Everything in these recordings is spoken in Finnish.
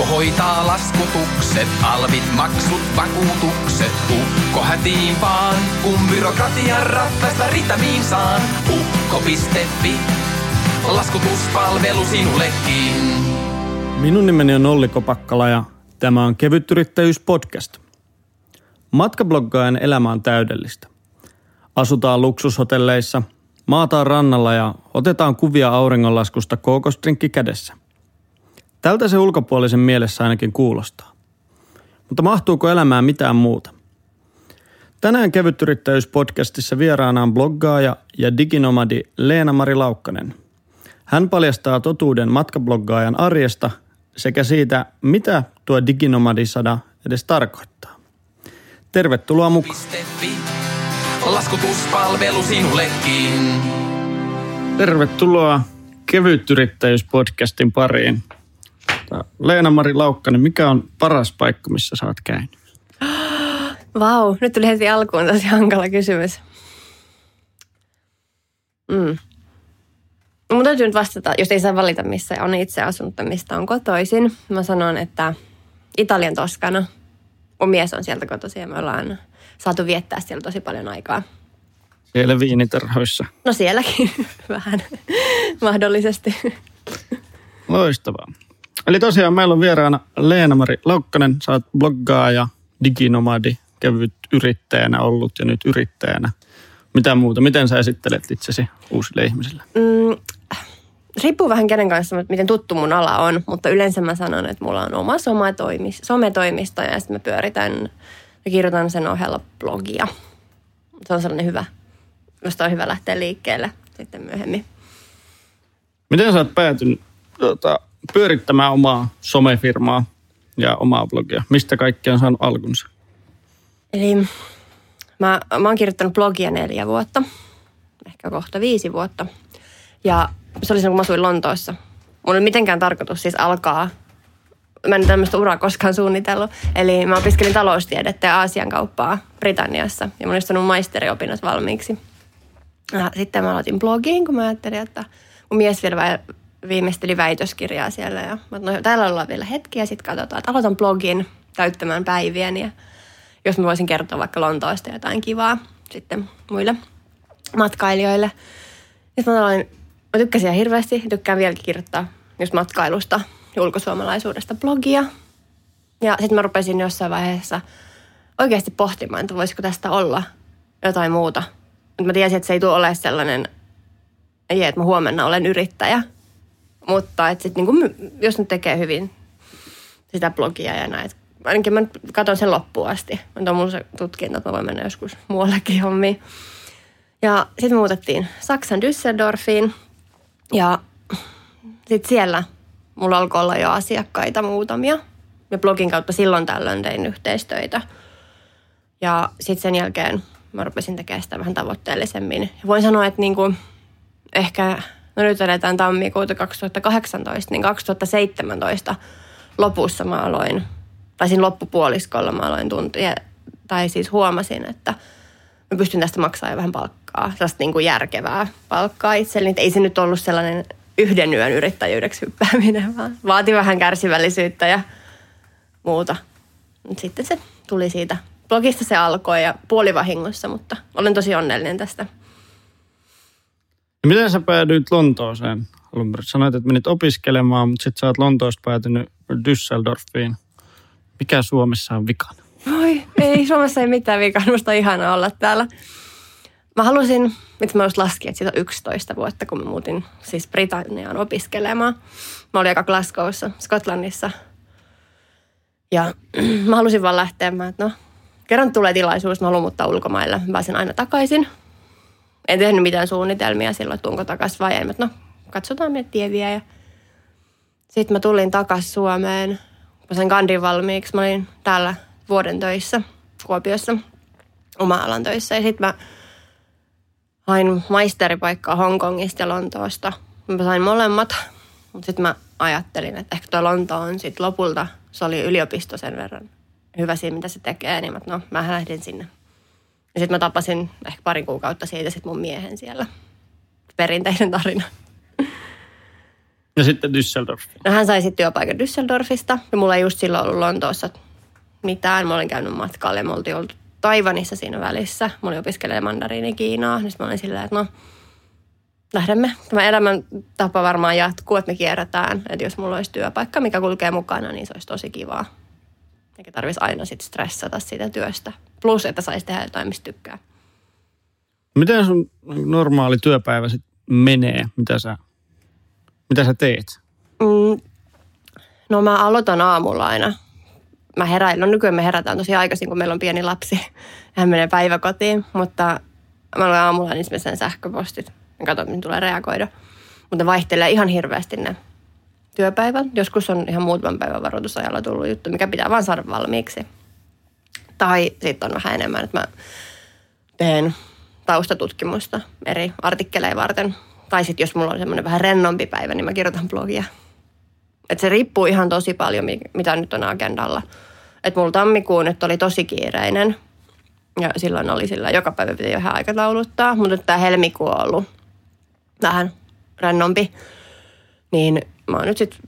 Ukko hoitaa laskutukset, alvit, maksut, vakuutukset. Ukko hätiin vaan, kun byrokratian ratkaista ritamiin saan. Ukko.fi, laskutuspalvelu sinullekin. Minun nimeni on Olli Kopakkala ja tämä on Kevytyrittäjyys podcast. Matkabloggaajan elämä on täydellistä. Asutaan luksushotelleissa, maataan rannalla ja otetaan kuvia auringonlaskusta kookostrinkki kädessä. Tältä se ulkopuolisen mielessä ainakin kuulostaa. Mutta mahtuuko elämään mitään muuta? Tänään Kevytyrittäjyys-podcastissa vieraana on bloggaaja ja diginomadi Leena-Mari Laukkanen. Hän paljastaa totuuden matkabloggaajan arjesta sekä siitä, mitä tuo diginomadisada edes tarkoittaa. Tervetuloa mukaan. Laskutuspalvelu sinullekin. Tervetuloa Kevytyrittäjyys-podcastin pariin. Leena-Mari Laukkanen, mikä on paras paikka, missä sä oot käynyt? Vau, nyt tuli heti alkuun tosi hankala kysymys. Mm. Mun täytyy nyt vastata, jos ei saa valita missä on itse asunut mistä on kotoisin. Mä sanon, että Italian Toskana. Mun mies on sieltä kotoisin ja me ollaan saatu viettää siellä tosi paljon aikaa. Siellä viinitarhoissa. No sielläkin vähän mahdollisesti. Loistavaa. Eli tosiaan meillä on vieraana Leena-Mari Laukkanen. Sä oot bloggaaja, diginomadi, kevyt yrittäjänä ollut ja nyt yrittäjänä. Mitä muuta? Miten sä esittelet itsesi uusille ihmisille? Mm, riippuu vähän kenen kanssa, miten tuttu mun ala on, mutta yleensä mä sanon, että mulla on oma sometoimis, sometoimisto ja sitten mä pyöritän ja kirjoitan sen ohella blogia. Se on sellainen hyvä, josta on hyvä lähteä liikkeelle sitten myöhemmin. Miten sä oot päätynyt tota, pyörittämään omaa somefirmaa ja omaa blogia? Mistä kaikki on saanut alkunsa? Eli mä, mä oon kirjoittanut blogia neljä vuotta, ehkä kohta viisi vuotta. Ja se oli silloin, kun mä asuin Lontoossa. Mulla ei mitenkään tarkoitus siis alkaa. Mä en tämmöistä uraa koskaan suunnitellut. Eli mä opiskelin taloustiedettä ja Aasian kauppaa Britanniassa. Ja mä olin maisteriopinnot valmiiksi. Ja sitten mä aloitin blogiin, kun mä ajattelin, että mun mies vielä viimeisteli väitöskirjaa siellä. Ja mä no, täällä ollaan vielä hetki ja sitten katsotaan, että aloitan blogin täyttämään päiviäni. Ja jos mä voisin kertoa vaikka Lontoosta jotain kivaa sitten muille matkailijoille. Sitten mä aloin, mä tykkäsin ihan hirveästi, tykkään vieläkin kirjoittaa just matkailusta ja ulkosuomalaisuudesta blogia. Ja sitten mä rupesin jossain vaiheessa oikeasti pohtimaan, että voisiko tästä olla jotain muuta. Mutta mä tiesin, että se ei tule olemaan sellainen, että mä huomenna olen yrittäjä. Mutta että sit niinku, jos nyt tekee hyvin sitä blogia ja näin, ainakin mä nyt katson sen loppuun asti. Mutta on mulla se tutkinto, että mä voin mennä joskus muuallekin hommiin. Ja sitten muutettiin Saksan Düsseldorfiin. Ja sitten siellä mulla alkoi olla jo asiakkaita muutamia. Ja blogin kautta silloin tällöin tein yhteistöitä. Ja sitten sen jälkeen mä rupesin tekemään sitä vähän tavoitteellisemmin. Ja voin sanoa, että niinku, ehkä, no nyt eletään tammikuuta 2018, niin 2017 lopussa mä aloin, tai siinä loppupuoliskolla mä aloin tuntia, tai siis huomasin, että mä pystyn tästä maksamaan vähän palkkaa, sellaista niin kuin järkevää palkkaa itselleni. Ei se nyt ollut sellainen yhden yön yrittäjyydeksi hyppääminen, vaan vaati vähän kärsivällisyyttä ja muuta. Mut sitten se tuli siitä. Blogista se alkoi ja puolivahingossa, mutta olen tosi onnellinen tästä. Miten sä päädyit Lontooseen? Alun sanoit, että menit opiskelemaan, mutta sitten sä oot Lontoosta päätynyt Düsseldorfiin. Mikä Suomessa on vikana? Oi, ei Suomessa ei mitään vikaa, musta on ihana olla täällä. Mä halusin, mitä mä just laskin, että siitä on 11 vuotta, kun mä muutin siis Britanniaan opiskelemaan. Mä olin aika Glasgowssa, Skotlannissa. Ja mä halusin vaan lähteä, mä, että no, kerran tulee tilaisuus, mä haluan muuttaa ulkomaille. Mä pääsen aina takaisin. En tehnyt mitään suunnitelmia silloin, että tuunko takaisin vai. Mutta no, katsotaan meitä tieviä. Ja sitten mä tulin takaisin Suomeen. Mä sain kandin valmiiksi. Mä olin täällä vuoden töissä Kuopiossa, oma alan töissä. Ja sitten mä hain maisteripaikkaa Hongkongista ja Lontoosta. Mä sain molemmat, mutta sitten mä ajattelin, että ehkä tuo Lonto on sitten lopulta, se oli yliopisto sen verran hyvä siinä, mitä se tekee, niin mä, no, mä lähdin sinne. Ja sitten mä tapasin ehkä parin kuukautta siitä sitten mun miehen siellä. Perinteinen tarina. Ja sitten Düsseldorf. No hän sai sitten työpaikan Düsseldorfista ja mulla ei just silloin ollut Lontoossa mitään. Mä olin käynyt matkalle ja me oltiin oltu Taivanissa siinä välissä. Mä olin opiskelemaan mandariini Kiinaa. Niin mä olin silleen, että no lähdemme. Tämä elämäntapa varmaan jatkuu, että me kierrätään. Että jos mulla olisi työpaikka, mikä kulkee mukana, niin se olisi tosi kivaa. Eikä tarvitsisi aina sitten stressata siitä työstä. Plus, että saisi tehdä jotain, mistä tykkää. Miten sun normaali työpäivä sitten menee? Mitä sä, mitä sä teet? Mm, no mä aloitan aamulla aina. Mä heräin, no nykyään me herätään tosi aikaisin, kun meillä on pieni lapsi. Hän menee päiväkotiin, mutta mä luen aamulla niin sen sähköpostit. Ja katson, mihin tulee reagoida. Mutta vaihtelee ihan hirveästi ne työpäivät. Joskus on ihan muutaman päivän varoitusajalla tullut juttu, mikä pitää vaan saada valmiiksi. Tai sitten on vähän enemmän, että mä teen taustatutkimusta eri artikkeleja varten. Tai sitten jos mulla on semmoinen vähän rennompi päivä, niin mä kirjoitan blogia. Et se riippuu ihan tosi paljon, mitä nyt on agendalla. Et mulla tammikuun nyt oli tosi kiireinen. Ja silloin oli sillä, joka päivä piti vähän aikatauluttaa. Mutta tämä helmikuu on ollut vähän rennompi. Niin mä oon nyt sitten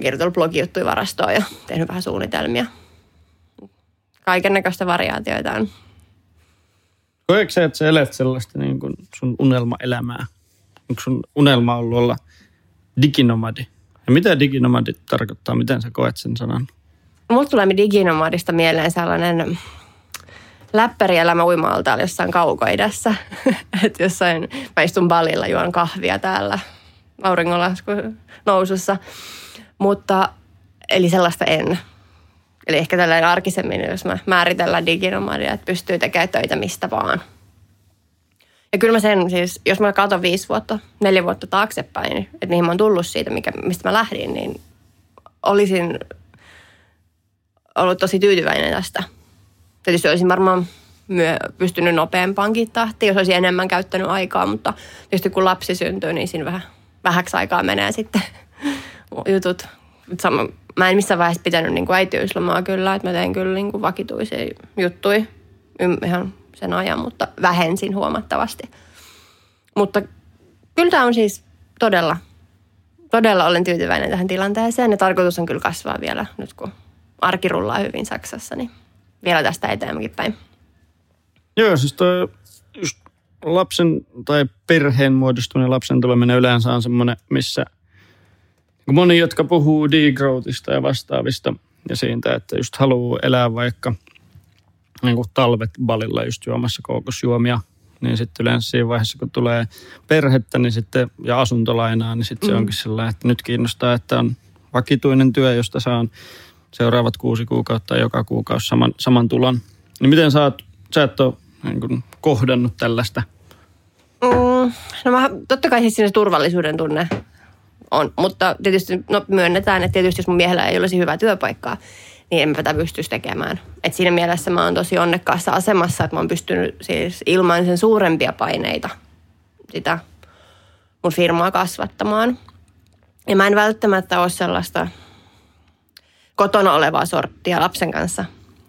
kirjoitellut blogijuttuja varastoon ja tehnyt vähän suunnitelmia. Kaiken näköistä variaatioita on. Koetko sä, että sä elät sellaista niin kuin sun unelmaelämää? Onko sun unelma ollut olla diginomadi? Ja mitä diginomadit tarkoittaa? Miten sä koet sen sanan? Mulla tulee diginomadista mieleen sellainen läppärielämä uimaalta jossain kaukoidessa. että jossain, mä istun balilla, juon kahvia täällä auringonlasku nousussa. Mutta, eli sellaista en. Eli ehkä tällainen arkisemmin, jos mä määritellään diginomadia, että pystyy tekemään töitä mistä vaan. Ja kyllä mä sen siis, jos mä katson viisi vuotta, neljä vuotta taaksepäin, että mihin mä oon tullut siitä, mikä, mistä mä lähdin, niin olisin ollut tosi tyytyväinen tästä. Tietysti olisin varmaan myö, pystynyt nopeampaankin tahtiin, jos olisi enemmän käyttänyt aikaa, mutta tietysti kun lapsi syntyy, niin siinä vähän, vähäksi aikaa menee sitten jutut. Sama, mä en missään vaiheessa pitänyt niin kuin äitiyslomaa kyllä, että mä teen kyllä niin kuin vakituisia juttuja ihan sen ajan, mutta vähensin huomattavasti. Mutta kyllä tämä on siis todella, todella olen tyytyväinen tähän tilanteeseen ja tarkoitus on kyllä kasvaa vielä nyt kun arki rullaa hyvin Saksassa, niin vielä tästä eteenpäin päin. Joo, siis toi just lapsen tai perheen muodostuminen lapsen tuleminen yleensä on semmoinen, missä moni, jotka puhuu degrowthista ja vastaavista ja siitä, että just haluaa elää vaikka niin kuin talvet balilla just juomassa kookosjuomia, niin sitten yleensä siinä vaiheessa, kun tulee perhettä niin sitten, ja asuntolainaa, niin sitten mm. se onkin sellainen, että nyt kiinnostaa, että on vakituinen työ, josta saan seuraavat kuusi kuukautta joka kuukausi saman, saman tulon. Niin miten sä, oot, sä et ole niin kuin, kohdannut tällaista? Mm, no mä, totta kai siis turvallisuuden tunne on, mutta tietysti no, myönnetään, että tietysti jos mun miehellä ei olisi hyvää työpaikkaa, niin en tätä pystyisi tekemään. Et siinä mielessä mä oon tosi onnekkaassa asemassa, että mä oon pystynyt siis ilman sen suurempia paineita sitä mun firmaa kasvattamaan. Ja mä en välttämättä ole sellaista kotona olevaa sorttia lapsen kanssa.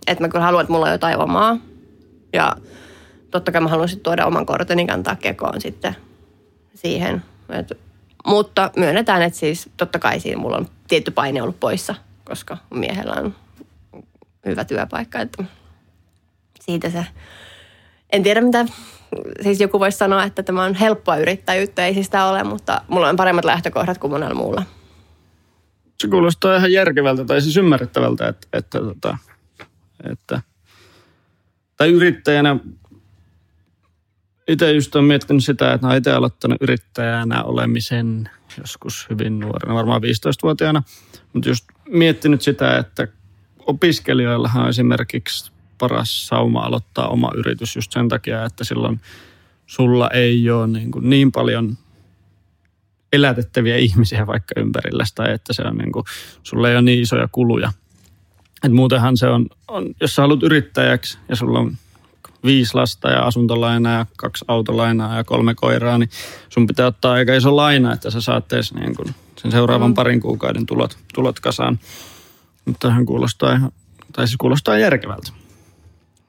Että mä kyllä haluan, että mulla on jotain omaa. Ja totta kai mä haluan sitten tuoda oman korteni kantaa kekoon sitten siihen. Et, mutta myönnetään, että siis totta kai siinä mulla on tietty paine ollut poissa, koska miehellä on hyvä työpaikka. Että siitä se, en tiedä mitä, siis joku voisi sanoa, että tämä on helppoa yrittäjyyttä, ei siis sitä ole, mutta mulla on paremmat lähtökohdat kuin monella muulla. Se kuulostaa ihan järkevältä tai siis ymmärrettävältä, että, että, että, että tai yrittäjänä itse just olen miettinyt sitä, että olen itse aloittanut yrittäjänä olemisen joskus hyvin nuorena, varmaan 15-vuotiaana. Mutta just miettinyt sitä, että opiskelijoillahan on esimerkiksi paras sauma aloittaa oma yritys just sen takia, että silloin sulla ei ole niin, kuin niin paljon elätettäviä ihmisiä vaikka ympärillä tai että se on niin kuin, sulla ei ole niin isoja kuluja. Et muutenhan se on, on, jos sä haluat yrittäjäksi ja sulla on viisi lasta ja asuntolainaa ja kaksi autolainaa ja kolme koiraa, niin sun pitää ottaa aika iso laina, että sä saat edes niin kuin sen seuraavan mm. parin kuukauden tulot, tulot kasaan. Mutta hän kuulostaa ihan, tai siis kuulostaa järkevältä.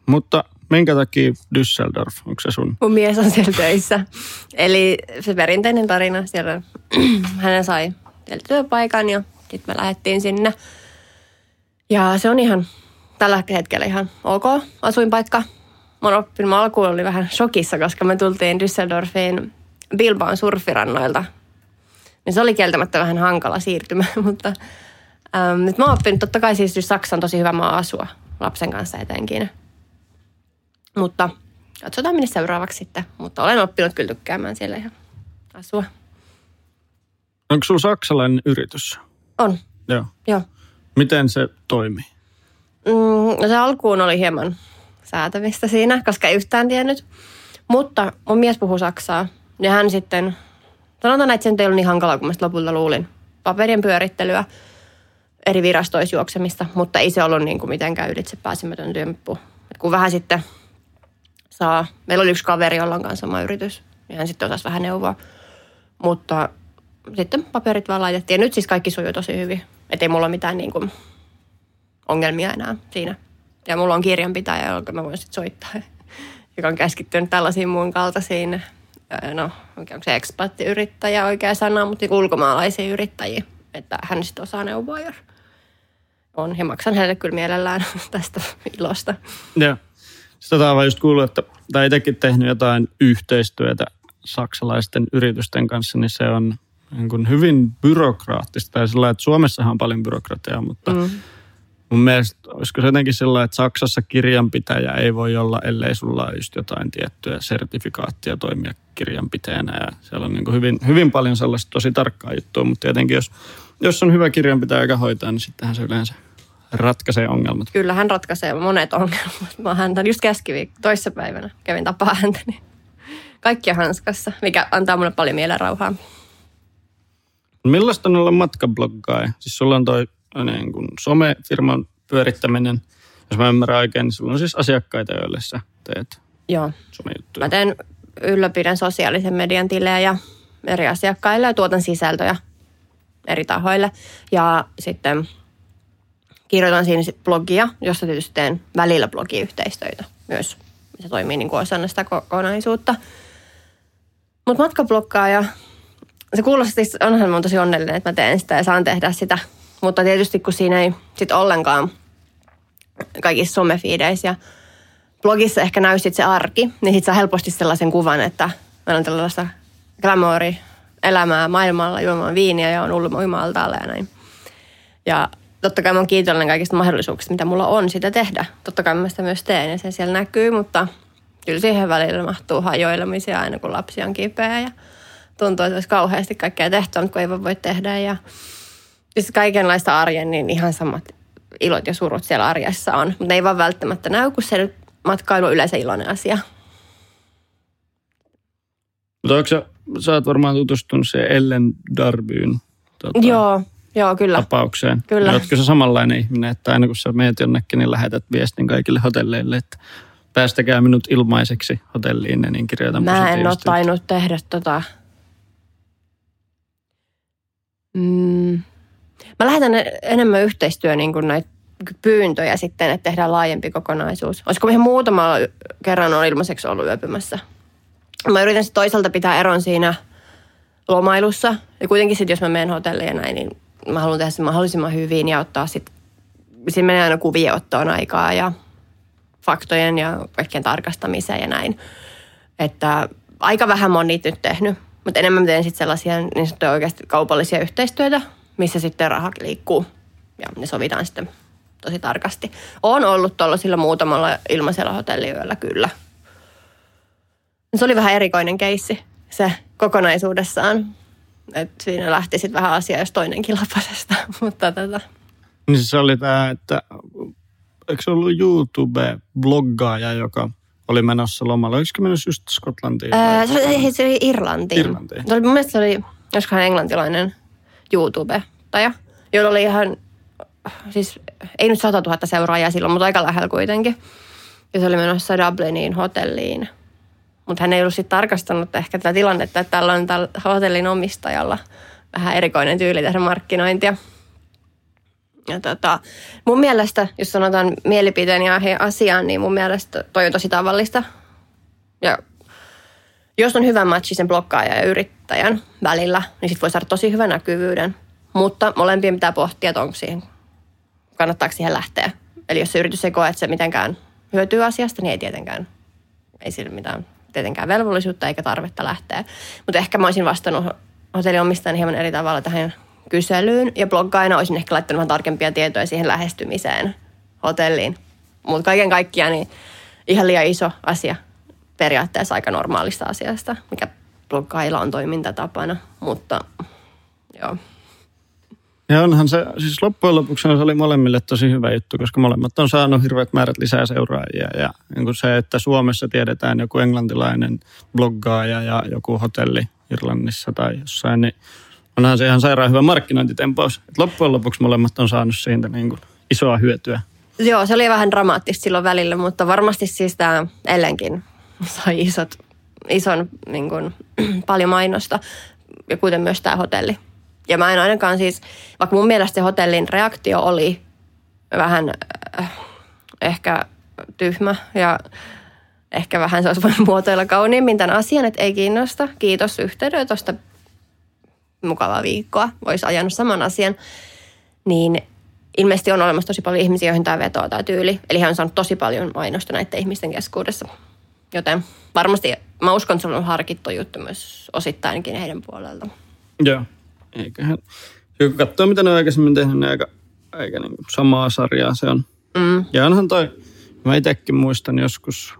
Mutta minkä takia Düsseldorf, onko se sun? Mun mies on siellä töissä. Eli se perinteinen tarina siellä, hänen sai työpaikan ja sitten me lähdettiin sinne. Ja se on ihan tällä hetkellä ihan ok asuinpaikka. Oppinut, mä alkuun oli vähän shokissa, koska me tultiin Düsseldorfiin Bilbaon surfirannoilta. Niin se oli kieltämättä vähän hankala siirtymä, mutta ähm, nyt mä oon oppinut, totta kai siis Saksa on tosi hyvä maa asua lapsen kanssa etenkin. Mutta katsotaan minne seuraavaksi sitten. Mutta olen oppinut kyllä tykkäämään siellä ihan asua. Onko sulla saksalainen yritys? On, Joo. joo. Miten se toimii? Mm, no se alkuun oli hieman säätämistä siinä, koska ei yhtään tiennyt. Mutta mun mies puhuu saksaa. Ja hän sitten, sanotaan, että se ei ollut niin hankalaa kuin mä lopulta luulin. Paperien pyörittelyä, eri virastoissa juoksemista, mutta ei se ollut niin kuin mitenkään ylitse pääsemätön työmppu. Et kun vähän sitten saa, meillä oli yksi kaveri, jolla on kanssa sama yritys, niin hän sitten osasi vähän neuvoa. Mutta sitten paperit vaan laitettiin. Ja nyt siis kaikki sujuu tosi hyvin. Että ei mulla ole mitään niin kuin ongelmia enää siinä. Ja mulla on kirjanpitäjä, jonka mä voin sitten soittaa, joka on käskittynyt tällaisiin muun kaltaisiin, no onko se ekspattiyrittäjä oikea sana, mutta niin ulkomaalaisiin yrittäjiin. Että hän sitten osaa neuvoa, jos on. Ja maksan hänelle kyllä mielellään tästä ilosta. Joo. Sitä vaan just kuullut, että tai itsekin tehnyt jotain yhteistyötä saksalaisten yritysten kanssa, niin se on niin kuin hyvin byrokraattista. Ja sillä että Suomessahan on paljon byrokratiaa, mutta mm. Mun mielestä olisiko se jotenkin sillä että Saksassa kirjanpitäjä ei voi olla, ellei sulla ole just jotain tiettyä sertifikaattia toimia kirjanpitäjänä. Ja siellä on niin hyvin, hyvin paljon sellaista tosi tarkkaa juttua, mutta tietenkin jos, jos on hyvä kirjanpitäjä, joka hoitaa, niin sittenhän se yleensä ratkaisee ongelmat. Kyllä hän ratkaisee monet ongelmat. Mä häntä just keskiviikko toissapäivänä kävin tapaa häntä, niin kaikki on hanskassa, mikä antaa mulle paljon mielenrauhaa. Millaista on olla matkabloggaaja? Siis sulla on toi niin kuin somefirman pyörittäminen. Jos mä ymmärrän oikein, niin sulla on siis asiakkaita, joille sä teet Joo. somejuttuja. Mä teen ylläpidän sosiaalisen median tilejä eri asiakkaille ja tuotan sisältöjä eri tahoille. Ja sitten kirjoitan siinä sit blogia, jossa tietysti teen välillä blogiyhteistyötä myös. Se toimii niin kuin osana sitä kokonaisuutta. Mutta matkablokkaaja, se kuulostaa, siis onhan mä tosi onnellinen, että mä teen sitä ja saan tehdä sitä. Mutta tietysti kun siinä ei sit ollenkaan kaikissa somefiideissä ja blogissa ehkä näy sit se arki, niin sit saa helposti sellaisen kuvan, että meillä on tällaista glamouri elämää maailmalla, juomaan viiniä ja on ollut uima-altaalla ja näin. Ja totta kai mä oon kiitollinen kaikista mahdollisuuksista, mitä mulla on sitä tehdä. Totta kai mä sitä myös teen ja se siellä näkyy, mutta kyllä siihen välillä mahtuu hajoilemisia aina, kun lapsi on kipeä ja tuntuu, että olisi kauheasti kaikkea tehtyä, mutta kun ei voi tehdä. Ja siis kaikenlaista arjen, niin ihan samat ilot ja surut siellä arjessa on. Mutta ne ei vaan välttämättä näy, kun se nyt matkailu on yleensä iloinen asia. Mutta onko sä, sä oot varmaan tutustunut siihen Ellen Darbyyn tota, Joo, joo, kyllä. tapaukseen. Kyllä. Oletko sä samanlainen ihminen, että aina kun sä meet jonnekin, niin lähetät viestin kaikille hotelleille, että päästäkää minut ilmaiseksi hotelliin, niin kirjoitan Mä en ole tainnut tehdä tota... Mm. Mä lähetän enemmän yhteistyö niin kuin näitä pyyntöjä sitten, että tehdään laajempi kokonaisuus. Olisiko ihan muutamalla kerran on ilmaiseksi ollut yöpymässä. Mä yritän sitten toisaalta pitää eron siinä lomailussa. Ja kuitenkin sitten, jos mä menen hotelliin ja näin, niin mä haluan tehdä sen mahdollisimman hyvin ja ottaa sitten... Siinä menee aina kuvien ottoon aikaa ja faktojen ja kaikkien tarkastamiseen ja näin. Että aika vähän mä oon niitä nyt tehnyt, mutta enemmän mä teen sitten sellaisia niin sanottuja oikeasti kaupallisia yhteistyötä, missä sitten raha liikkuu ja ne sovitaan sitten tosi tarkasti. On ollut tuollaisilla muutamalla ilmaisella hotelliyöllä kyllä. Se oli vähän erikoinen keissi se kokonaisuudessaan. Et siinä lähti sitten vähän asia, jos toinenkin lapasesta, mutta tota, Niin se oli tämä, että eikö se ollut YouTube-bloggaaja, joka oli menossa lomalla? Olisiko menossa just Skotlantiin? Ää, se, oli, se oli Irlantiin. Irlantiin. Se oli, mun mielestä se oli, olisikohan englantilainen YouTube-taja, jolla oli ihan, siis ei nyt 100 000 seuraajaa silloin, mutta aika lähellä kuitenkin. Ja se oli menossa Dubliniin hotelliin. Mutta hän ei ollut sitten tarkastanut ehkä tätä tilannetta, että tällä on tällä hotellin omistajalla vähän erikoinen tyyli tehdä markkinointia. Ja tota, mun mielestä, jos sanotaan mielipiteen ja asiaan, niin mun mielestä toi on tosi tavallista. Ja jos on hyvä matchi sen blokkaajan ja yrittäjän välillä, niin sit voi saada tosi hyvän näkyvyyden. Mutta molempien pitää pohtia, että onko siihen, kannattaako siihen lähteä. Eli jos se yritys ei koe, että se mitenkään hyötyy asiasta, niin ei tietenkään, ei sillä mitään tietenkään velvollisuutta eikä tarvetta lähteä. Mutta ehkä mä olisin vastannut hotellin omistajan hieman eri tavalla tähän kyselyyn. Ja bloggaina olisin ehkä laittanut vähän tarkempia tietoja siihen lähestymiseen hotelliin. Mutta kaiken kaikkiaan niin ihan liian iso asia periaatteessa aika normaalista asiasta, mikä bloggailla on toimintatapana. Mutta joo. Ja onhan se, siis loppujen lopuksi se oli molemmille tosi hyvä juttu, koska molemmat on saanut hirveät määrät lisää seuraajia. Ja niin kuin se, että Suomessa tiedetään joku englantilainen bloggaaja ja joku hotelli Irlannissa tai jossain, niin onhan se ihan sairaan hyvä markkinointitempaus. Et loppujen lopuksi molemmat on saanut siitä niin kuin isoa hyötyä. Joo, se oli vähän dramaattista silloin välillä, mutta varmasti siis tämä Ellenkin sai isot, ison niin kuin, paljon mainosta ja kuten myös tämä hotelli. Ja mä en ainakaan siis, vaikka mun mielestä se hotellin reaktio oli vähän äh, ehkä tyhmä ja ehkä vähän se olisi voinut muotoilla kauniimmin tämän asian, että ei kiinnosta. Kiitos yhteydenotosta. Mukavaa viikkoa. Olisi ajanut saman asian. Niin ilmeisesti on olemassa tosi paljon ihmisiä, joihin tämä vetoo tämä tyyli. Eli hän on saanut tosi paljon mainosta näiden ihmisten keskuudessa. Joten varmasti mä uskon, että se on harkittu juttu myös osittainkin heidän puolelta. Joo. Eiköhän, kun katsoo mitä ne on aikaisemmin tehnyt, niin aika, aika niin kuin samaa sarjaa se on. Mm. Ja onhan toi, mä itsekin muistan joskus,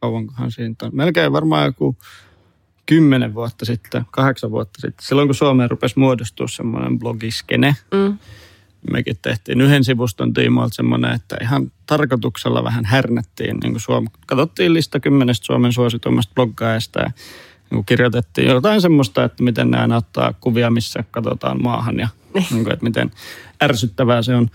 kauankohan siitä on, melkein varmaan joku kymmenen vuotta sitten, kahdeksan vuotta sitten, silloin kun Suomeen rupesi muodostua semmoinen blogiskene, Mm. Mekin tehtiin yhden sivuston tiimoilta semmoinen, että ihan tarkoituksella vähän härnettiin. Niin kuin Suom- katsottiin lista kymmenestä Suomen suosituimmasta bloggaajasta ja niin kirjoitettiin jotain semmoista, että miten nämä ottaa kuvia, missä katsotaan maahan ja niin kuin, että miten ärsyttävää se on.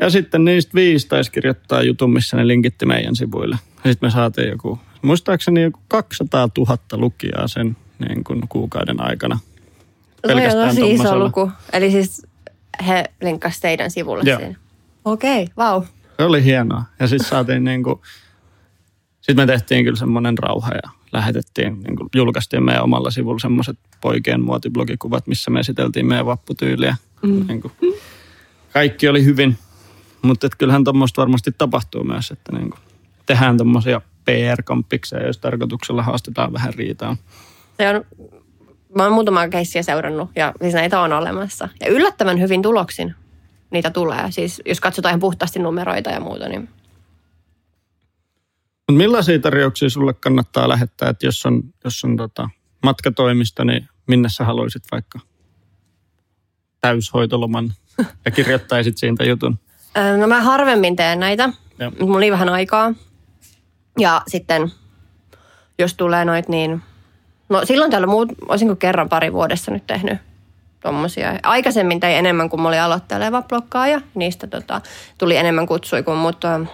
Ja sitten niistä viisi taisi kirjoittaa jutun, missä ne linkitti meidän sivuille. Ja sitten me saatiin joku, muistaakseni joku 200 000 lukijaa sen niin kuin kuukauden aikana. Se on Pelkästään tosi iso luku. Eli siis he linkkasivat teidän sivulle Joo. siinä. Okei, okay, vau. Wow. Se oli hienoa. Ja sitten saatiin niinku, sitten me tehtiin kyllä semmoinen rauha ja lähetettiin, niin kuin julkaistiin meidän omalla sivulla semmoiset poikien muotiblogikuvat, missä me esiteltiin meidän vapputyyliä. Mm. Niin kuin, kaikki oli hyvin, mutta et kyllähän tuommoista varmasti tapahtuu myös, että niin kuin, tehdään tuommoisia PR-komppikseja, jos tarkoituksella haastetaan vähän riitaa. Se on, mä oon muutamaa keissiä seurannut ja siis näitä on olemassa. Ja yllättävän hyvin tuloksin niitä tulee. Siis jos katsotaan ihan puhtaasti numeroita ja muuta, niin Mutta millaisia tarjouksia sulle kannattaa lähettää, että jos on, jos on tota matkatoimisto, niin minne sä haluaisit vaikka täyshoitoloman ja kirjoittaisit siitä jutun? No mä harvemmin teen näitä. Joo. Mulla on niin vähän aikaa. Ja sitten, jos tulee noit, niin... No silloin täällä muut, olisinko kerran pari vuodessa nyt tehnyt tommosia. Aikaisemmin tein enemmän, kun mä olin aloitteleva blokkaaja. Niistä tota, tuli enemmän kutsui, kun mut, ö,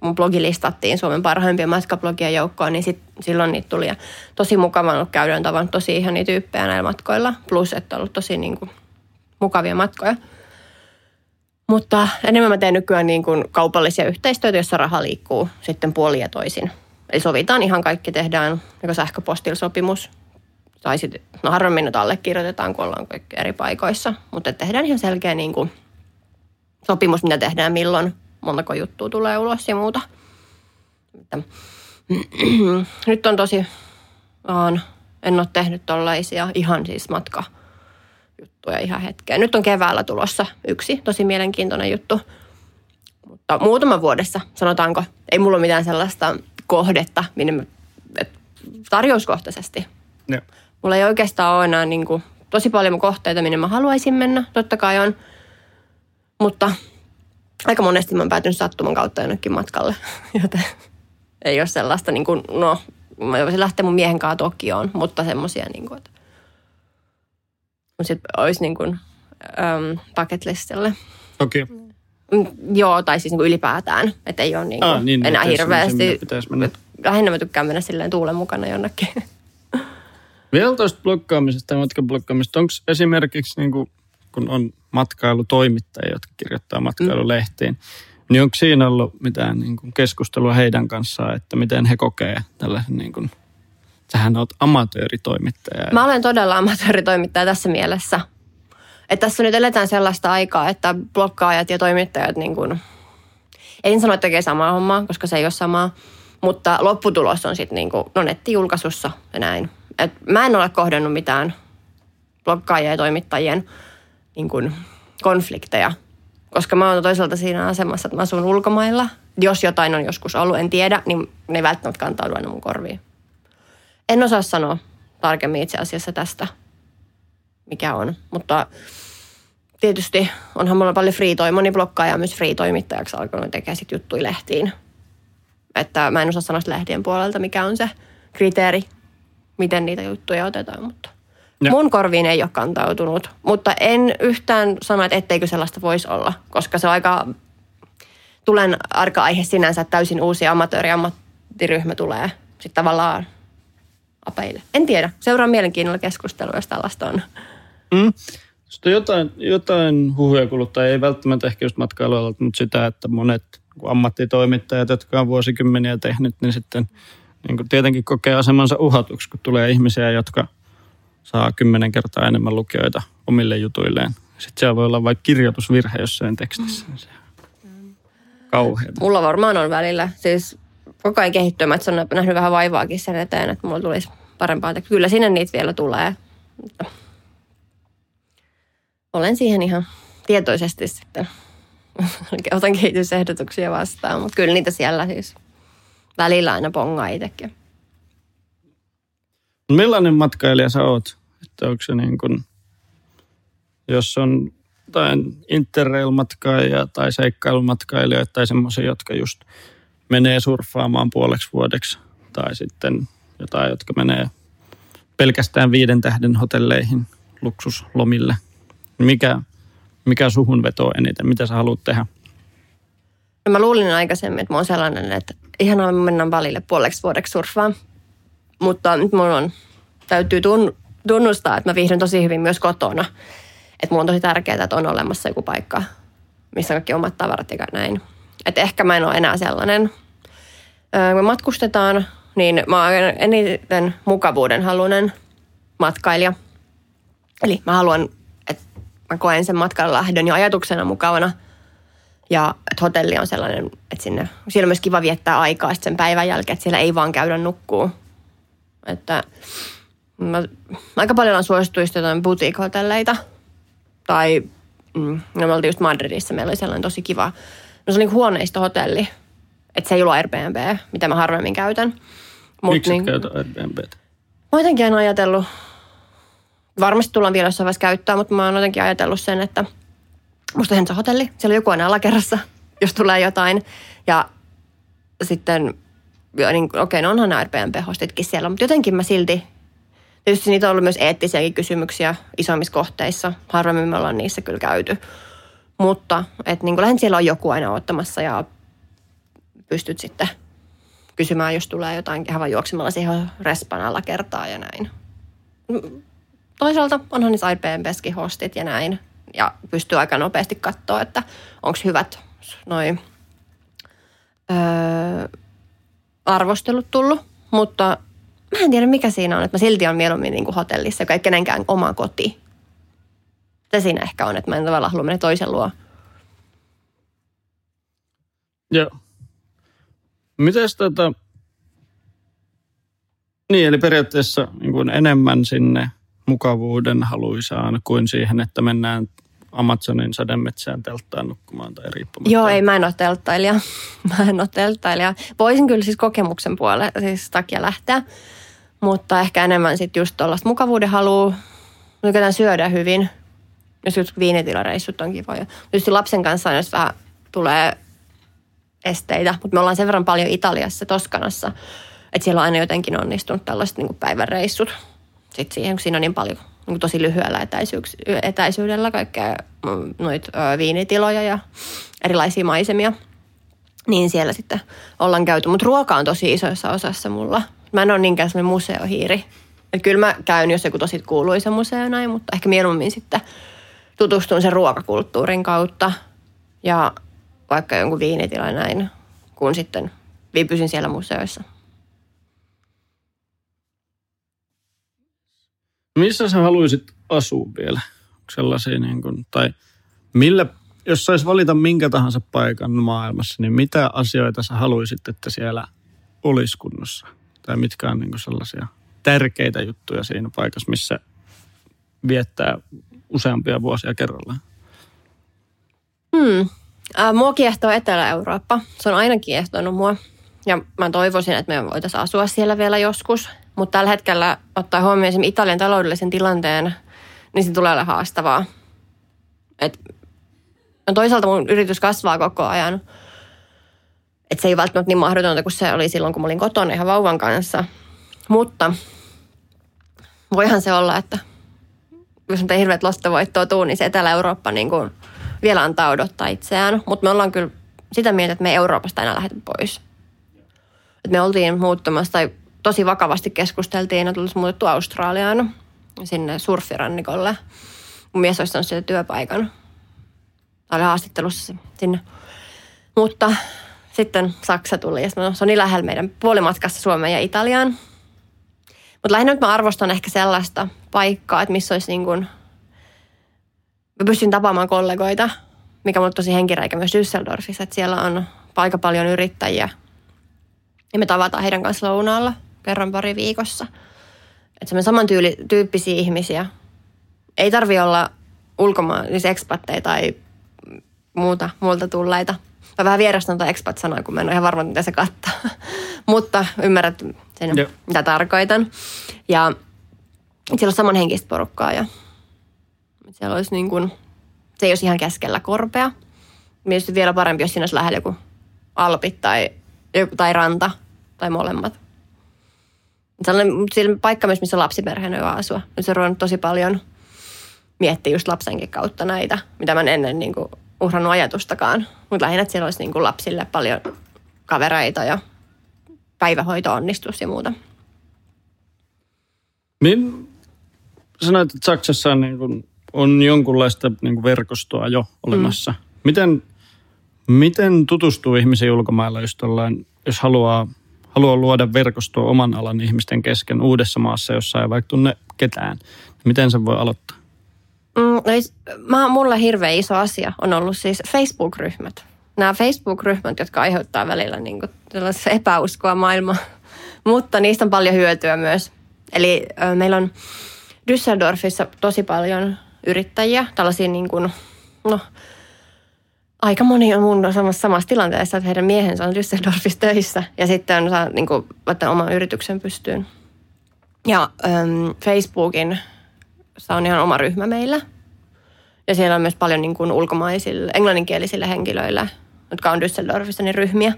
mun blogi listattiin Suomen parhaimpien matkablogien joukkoon, niin sit, silloin niitä tuli. Ja tosi mukava on ollut käydä, on tavannut tosi ihania tyyppejä näillä matkoilla. Plus, että on ollut tosi niin kuin, mukavia matkoja. Mutta enemmän mä teen nykyään niin kuin kaupallisia yhteistyötä, jossa raha liikkuu sitten puolin ja toisin. Eli sovitaan ihan kaikki, tehdään joko sähköpostilla sopimus, tai sitten, no harvemmin nyt allekirjoitetaan, kun ollaan kaikki eri paikoissa, mutta tehdään ihan selkeä niin kuin sopimus, mitä tehdään, milloin, montako juttua tulee ulos ja muuta. Nyt on tosi, on, en ole tehnyt tollaisia ihan siis matka juttuja ihan hetkeen. Nyt on keväällä tulossa yksi tosi mielenkiintoinen juttu. Mutta muutama vuodessa, sanotaanko, ei mulla ole mitään sellaista kohdetta, minne mä, et, tarjouskohtaisesti. Joo. Mulla ei oikeastaan ole enää niin kuin, tosi paljon kohteita, minne mä haluaisin mennä. Totta kai on. Mutta aika monesti mä oon päätynyt sattuman kautta jonnekin matkalle. Joten ei ole sellaista, niin kuin, no, mä voisin lähteä mun miehen kanssa Tokioon, mutta semmoisia, niin kuin, että sit olisi niin kuin, äm, bucket listille. Toki. Mm, Joo, tai siis niin kuin ylipäätään, että ei ole niin kuin Ah, niin, enää pitäisi- hirveästi. pitäisi mennä. Lähinnä mä tykkään mennä silleen tuulen mukana jonnekin. Vielä tuosta blokkaamisesta ja matkablokkaamisesta. Onko esimerkiksi, niin kuin, kun on matkailutoimittajia, jotka kirjoittaa matkailulehtiin, mm. niin onko siinä ollut mitään niin kuin keskustelua heidän kanssaan, että miten he kokee tällaisen, niin kuin, sähän oot amatööritoimittaja. Mä olen todella amatööritoimittaja tässä mielessä. Että tässä nyt eletään sellaista aikaa, että blokkaajat ja toimittajat niin kuin, en sano, että tekee samaa hommaa, koska se ei ole samaa, mutta lopputulos on sitten niin no nettijulkaisussa ja näin. Et mä en ole kohdannut mitään blokkaajien ja toimittajien niin kuin, konflikteja, koska mä oon toisaalta siinä asemassa, että mä asun ulkomailla. Jos jotain on joskus ollut, en tiedä, niin ne ei välttämättä kantaudu aina mun korviin. En osaa sanoa tarkemmin itse asiassa tästä, mikä on, mutta tietysti onhan mulla paljon free moni blokkaaja myös free-toimittajaksi alkanut tekemään sit juttuja lehtiin. Että mä en osaa sanoa lehtien puolelta, mikä on se kriteeri, miten niitä juttuja otetaan, mutta ja. mun korviin ei ole kantautunut. Mutta en yhtään sano, että etteikö sellaista voisi olla, koska se on aika tulen arka-aihe sinänsä, että täysin uusi amatööri ammattiryhmä tulee sitten tavallaan apeille. En tiedä. Seuraan mielenkiinnolla keskustelua, jos tällaista on. Mm. Sitten jotain, jotain huhuja kuluttaa, ei välttämättä ehkä just matkailualalta, mutta sitä, että monet ammattitoimittajat, jotka on vuosikymmeniä tehnyt, niin sitten niin kuin tietenkin kokee asemansa uhatuksi, kun tulee ihmisiä, jotka saa kymmenen kertaa enemmän lukijoita omille jutuilleen. Sitten siellä voi olla vaikka kirjoitusvirhe jossain tekstissä. Se kauheata. Mulla varmaan on välillä. Siis koko ajan kehittyy. Mä on nähnyt vähän vaivaakin sen eteen, että mulla tulisi parempaa. Kyllä sinne niitä vielä tulee. Olen siihen ihan tietoisesti sitten otan kehitysehdotuksia vastaan, mutta kyllä niitä siellä siis välillä aina pongaa itsekin. Millainen matkailija sä oot? Että onko se niin kuin, jos on jotain interrail-matkailija tai seikkailumatkailijoita tai semmoisia, jotka just menee surffaamaan puoleksi vuodeksi tai sitten jotain, jotka menee pelkästään viiden tähden hotelleihin luksuslomille. Mikä, mikä suhun vetoo eniten? Mitä sä haluat tehdä? No mä luulin aikaisemmin, että mä oon sellainen, että ihanaa mennä valille puoleksi vuodeksi surffaan. Mutta nyt mun on, täytyy tunnustaa, että mä viihdyn tosi hyvin myös kotona. Että mulla on tosi tärkeää, että on olemassa joku paikka, missä on kaikki omat tavarat ja näin. Että ehkä mä en ole enää sellainen. Kun me matkustetaan, niin mä oon eniten mukavuuden halunen matkailija. Eli mä haluan, mä koen sen matkan lähdön jo ajatuksena mukavana. Ja että hotelli on sellainen, että sinne, siellä on myös kiva viettää aikaa sen päivän jälkeen, että siellä ei vaan käydä nukkuu. Että mä, aika paljon on suosituista jotain boutique-hotelleita. Tai mm, no me oltiin just Madridissa, meillä oli sellainen tosi kiva, no se oli huoneistohotelli. Että se ei ollut Airbnb, mitä mä harvemmin käytän. Mut Miksi niin, käytä Airbnb? Mä jotenkin ajatellut, varmasti tullaan vielä jossain vaiheessa käyttää, mutta mä oon jotenkin ajatellut sen, että musta se hotelli, siellä on joku aina alakerrassa, jos tulee jotain. Ja sitten niin, okei, okay, no onhan Airbnb-hostitkin siellä, mutta jotenkin mä silti, tietysti niitä on ollut myös eettisiäkin kysymyksiä isommissa kohteissa. Harvemmin me ollaan niissä kyllä käyty. Mutta että niin lähden siellä on joku aina ottamassa ja pystyt sitten kysymään, jos tulee jotain ihan vain juoksemalla siihen respan alla kertaa ja näin. Toisaalta onhan niissä Airbnbskin hostit ja näin. Ja pystyy aika nopeasti katsoa, että onko hyvät noin öö, arvostelut tullut, mutta mä en tiedä mikä siinä on, että mä silti on mieluummin niin kuin hotellissa, joka ei kenenkään oma koti. Se siinä ehkä on, että mä en tavallaan halua mennä toisen luo. Joo. Mites tota... Niin, eli periaatteessa niin kuin enemmän sinne mukavuuden haluisaan kuin siihen, että mennään Amazonin sademetsään telttaan nukkumaan tai riippumatta? Joo, ei, mä en ole telttailija. Mä en ole telttailija. Voisin kyllä siis kokemuksen puolelle siis takia lähteä, mutta ehkä enemmän sitten just tuollaista mukavuuden halua. Nykyään syödä hyvin. Jos just viinitilareissut on kivoja. Just lapsen kanssa, jos vähän tulee esteitä, mutta me ollaan sen verran paljon Italiassa, Toskanassa, että siellä on aina jotenkin onnistunut tällaiset niin päiväreissut. Sitten siihen, kun siinä on niin paljon niin tosi lyhyellä etäisyydellä kaikkea mm, noita viinitiloja ja erilaisia maisemia. Niin siellä sitten ollaan käyty. Mutta ruoka on tosi isoissa osassa mulla. Mä en ole niinkään sellainen museohiiri. Et kyllä mä käyn, jos joku tosi kuuluisa museo näin, mutta ehkä mieluummin sitten tutustun sen ruokakulttuurin kautta ja vaikka jonkun viinitila näin, kun sitten viipyisin siellä museoissa. Missä sä haluaisit asua vielä? sellaisia, niin kuin, tai millä, jos saisi valita minkä tahansa paikan maailmassa, niin mitä asioita sä haluaisit, että siellä olisi kunnossa? Tai mitkä on niin kuin sellaisia tärkeitä juttuja siinä paikassa, missä viettää useampia vuosia kerrallaan? Hmm. Äh, mua kiehtoo Etelä-Eurooppa. Se on aina kiehtonut mua. Ja mä toivoisin, että me voitaisiin asua siellä vielä joskus. Mutta tällä hetkellä ottaa huomioon esimerkiksi Italian taloudellisen tilanteen, niin se tulee olla haastavaa. Et, no toisaalta mun yritys kasvaa koko ajan. Et se ei välttämättä niin mahdotonta kuin se oli silloin, kun mä olin kotona ihan vauvan kanssa. Mutta voihan se olla, että jos ei hirveät lostavoittoa tuu, niin se Etelä-Eurooppa niin kuin vielä antaa odottaa itseään. Mutta me ollaan kyllä sitä mieltä, että me ei Euroopasta enää lähdetä pois. Et me oltiin muuttamassa tai tosi vakavasti keskusteltiin, että olisi muutettu Australiaan sinne surfirannikolle. Mun mies olisi saanut sieltä työpaikan. Tämä oli haastattelussa sinne. Mutta sitten Saksa tuli ja se on niin lähellä meidän puolimatkassa Suomeen ja Italiaan. Mutta lähinnä nyt mä arvostan ehkä sellaista paikkaa, että missä olisi niin kuin, mä pystyn tapaamaan kollegoita, mikä on tosi henkireikä myös Düsseldorfissa, että siellä on aika paljon yrittäjiä. Ja me tavataan heidän kanssa lounaalla kerran pari viikossa. Että me samantyyppisiä ihmisiä. Ei tarvi olla ulkomaan, siis ekspatteja tai muuta, muulta tulleita. Mä vähän vierastan tuota expat-sanoa, kun mä en ole ihan varma, mitä se kattaa. Mutta ymmärrät sen, Joo. mitä tarkoitan. Ja siellä on samanhenkistä porukkaa ja siellä olisi niin kuin, se ei olisi ihan keskellä korpea. Mielestäni vielä parempi, jos siinä olisi lähellä joku alpit tai, tai ranta tai molemmat. Sellainen paikka myös, missä lapsiperheen voi asua. Nyt se on tosi paljon miettiä just lapsenkin kautta näitä, mitä mä en ennen niin kuin uhrannut ajatustakaan. Mutta lähinnä, että siellä olisi niin kuin lapsille paljon kavereita ja päivähoito onnistus ja muuta. Niin, sanoit, että Saksassa on, niin kuin, on jonkunlaista niin kuin verkostoa jo olemassa. Mm. Miten, miten tutustuu ihmisiin ulkomailla, jos, tollain, jos haluaa, haluaa luoda verkostoa oman alan ihmisten kesken uudessa maassa, jossa ei vaikka tunne ketään? Miten se voi aloittaa? Mm, no, mä, mulle hirveän iso asia on ollut siis Facebook-ryhmät. Nämä Facebook-ryhmät, jotka aiheuttaa välillä niin kuin epäuskoa maailmaa, mutta niistä on paljon hyötyä myös. Eli ö, meillä on Düsseldorfissa tosi paljon yrittäjiä, tällaisia niin kuin, no, aika moni on mun samassa, samassa tilanteessa, että heidän miehensä on Düsseldorfissa töissä ja sitten on saa niin kuin, oman yrityksen pystyyn. Ja äm, Facebookin on ihan oma ryhmä meillä. Ja siellä on myös paljon niin kuin ulkomaisille, englanninkielisille henkilöille, jotka on Düsseldorfissa, niin ryhmiä.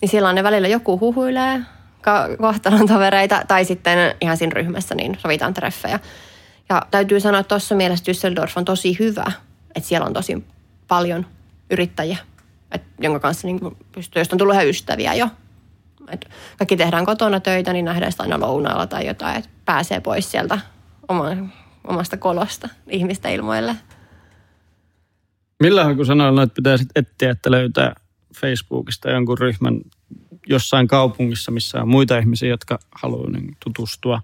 Niin siellä on ne välillä joku huhuilee kohtalon tovereita, tai sitten ihan siinä ryhmässä niin sovitaan treffejä. Ja täytyy sanoa, että tuossa mielessä Düsseldorf on tosi hyvä, että siellä on tosi paljon yrittäjiä, et, jonka kanssa niin pystyy, josta on tullut ihan ystäviä jo. Et kaikki tehdään kotona töitä, niin nähdään sitä aina lounaalla tai jotain, että pääsee pois sieltä oma, omasta kolosta ihmistä ilmoille. Millähän kun sanoilla, että pitää sitten etsiä, että löytää Facebookista jonkun ryhmän jossain kaupungissa, missä on muita ihmisiä, jotka haluaa niin tutustua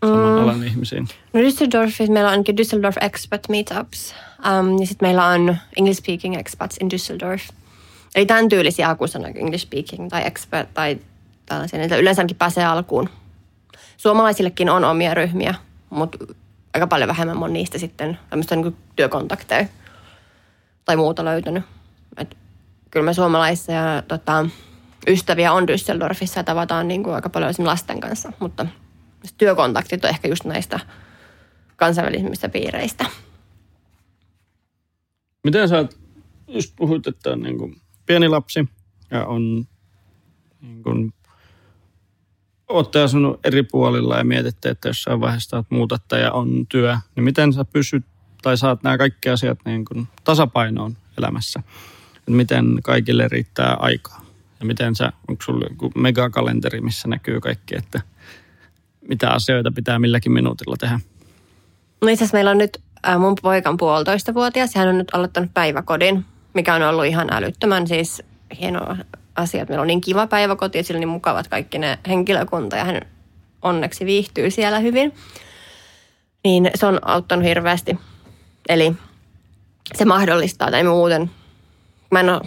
saman mm. alan ihmisiin? No Düsseldorfissa meillä on Düsseldorf Expat Meetups. Um, ja sitten meillä on English Speaking Expats in Düsseldorf. Eli tämän tyylisiä hakusanoja, English Speaking tai Expat tai tällaisia. Niitä yleensäkin pääsee alkuun. Suomalaisillekin on omia ryhmiä, mutta aika paljon vähemmän on niistä sitten tämmöistä niin työkontakteja tai muuta löytänyt. Et kyllä me suomalaisia tota, ystäviä on Düsseldorfissa ja tavataan niin kuin aika paljon lasten kanssa, mutta työkontaktit on ehkä just näistä kansainvälisimmistä piireistä. Miten sä just puhuit, että on niin kuin pieni lapsi ja on niin kuin, olette asunut eri puolilla ja mietitte, että jossain vaiheessa olet muutatta ja on työ, niin miten sä pysyt tai saat nämä kaikki asiat niin kuin tasapainoon elämässä? Miten kaikille riittää aikaa? Ja miten sä, onko sulla joku megakalenteri, missä näkyy kaikki, että mitä asioita pitää milläkin minuutilla tehdä? No itse meillä on nyt äh, mun poikan puolitoista vuotias. Hän on nyt aloittanut päiväkodin, mikä on ollut ihan älyttömän siis hieno asia. Meillä on niin kiva päiväkoti ja sillä niin mukavat kaikki ne henkilökunta ja hän onneksi viihtyy siellä hyvin. Niin se on auttanut hirveästi. Eli se mahdollistaa, tai muuten, mä en ole,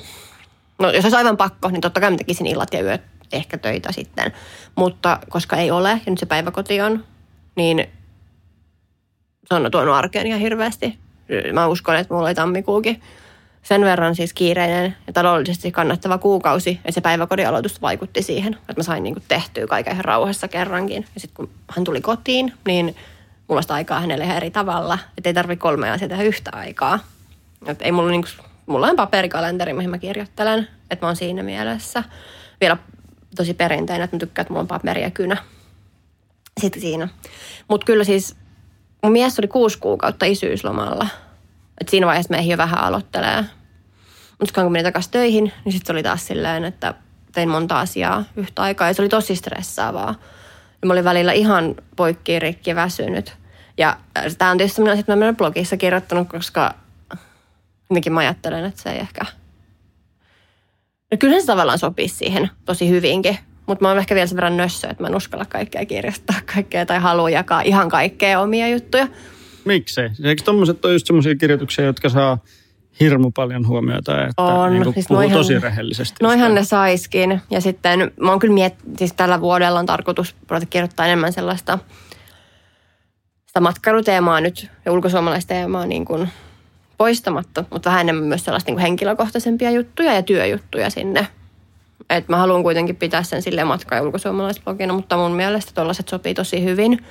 no jos olisi aivan pakko, niin totta kai mä tekisin illat ja yöt ehkä töitä sitten. Mutta koska ei ole, ja nyt se päiväkoti on, niin se on tuonut arkeen ihan hirveästi. Mä uskon, että mulla oli tammikuukin sen verran siis kiireinen ja taloudellisesti kannattava kuukausi, että se päiväkodin aloitus vaikutti siihen, että mä sain niinku tehtyä kaiken ihan rauhassa kerrankin. Ja sitten kun hän tuli kotiin, niin mulla sitä aikaa hänelle ihan eri tavalla, että ei tarvitse kolme asiaa tehdä yhtä aikaa. Et ei mulla, niinku, mulla on paperikalenteri, mihin mä kirjoittelen, että mä oon siinä mielessä. Vielä tosi perinteinen, että mä tykkään, että mulla on paperi ja kynä. Sitten siinä. Mutta kyllä siis mun mies oli kuusi kuukautta isyyslomalla. Et siinä vaiheessa me jo vähän aloittelee. Mutta kun menin takaisin töihin, niin sitten oli taas silleen, että tein monta asiaa yhtä aikaa. Ja se oli tosi stressaavaa. Ja mä olin välillä ihan poikki rikki väsynyt. Ja tämä on tietysti sellainen asia, että mä olen blogissa kirjoittanut, koska jotenkin mä ajattelen, että se ei ehkä... No kyllähän se tavallaan sopii siihen tosi hyvinkin. Mutta mä oon ehkä vielä sen verran nössö, että mä en uskalla kaikkea kirjoittaa kaikkea tai halua jakaa ihan kaikkea omia juttuja. Miksei? Eikö tommoset ole just semmoisia kirjoituksia, jotka saa hirmu paljon huomiota, että On. Niin Siis puhuu noihan- tosi rehellisesti. Noihan ne saiskin. Ja sitten mä oon kyllä miet, siis tällä vuodella on tarkoitus kirjoittaa enemmän sellaista sitä matkailuteemaa nyt ja ulkosuomalaisteemaa niin kuin poistamatta, mutta vähän enemmän myös sellaista niin kuin henkilökohtaisempia juttuja ja työjuttuja sinne. Et mä haluan kuitenkin pitää sen silleen matka- ja ulkosuomalaisblogina, mutta mun mielestä tollaiset sopii tosi hyvin.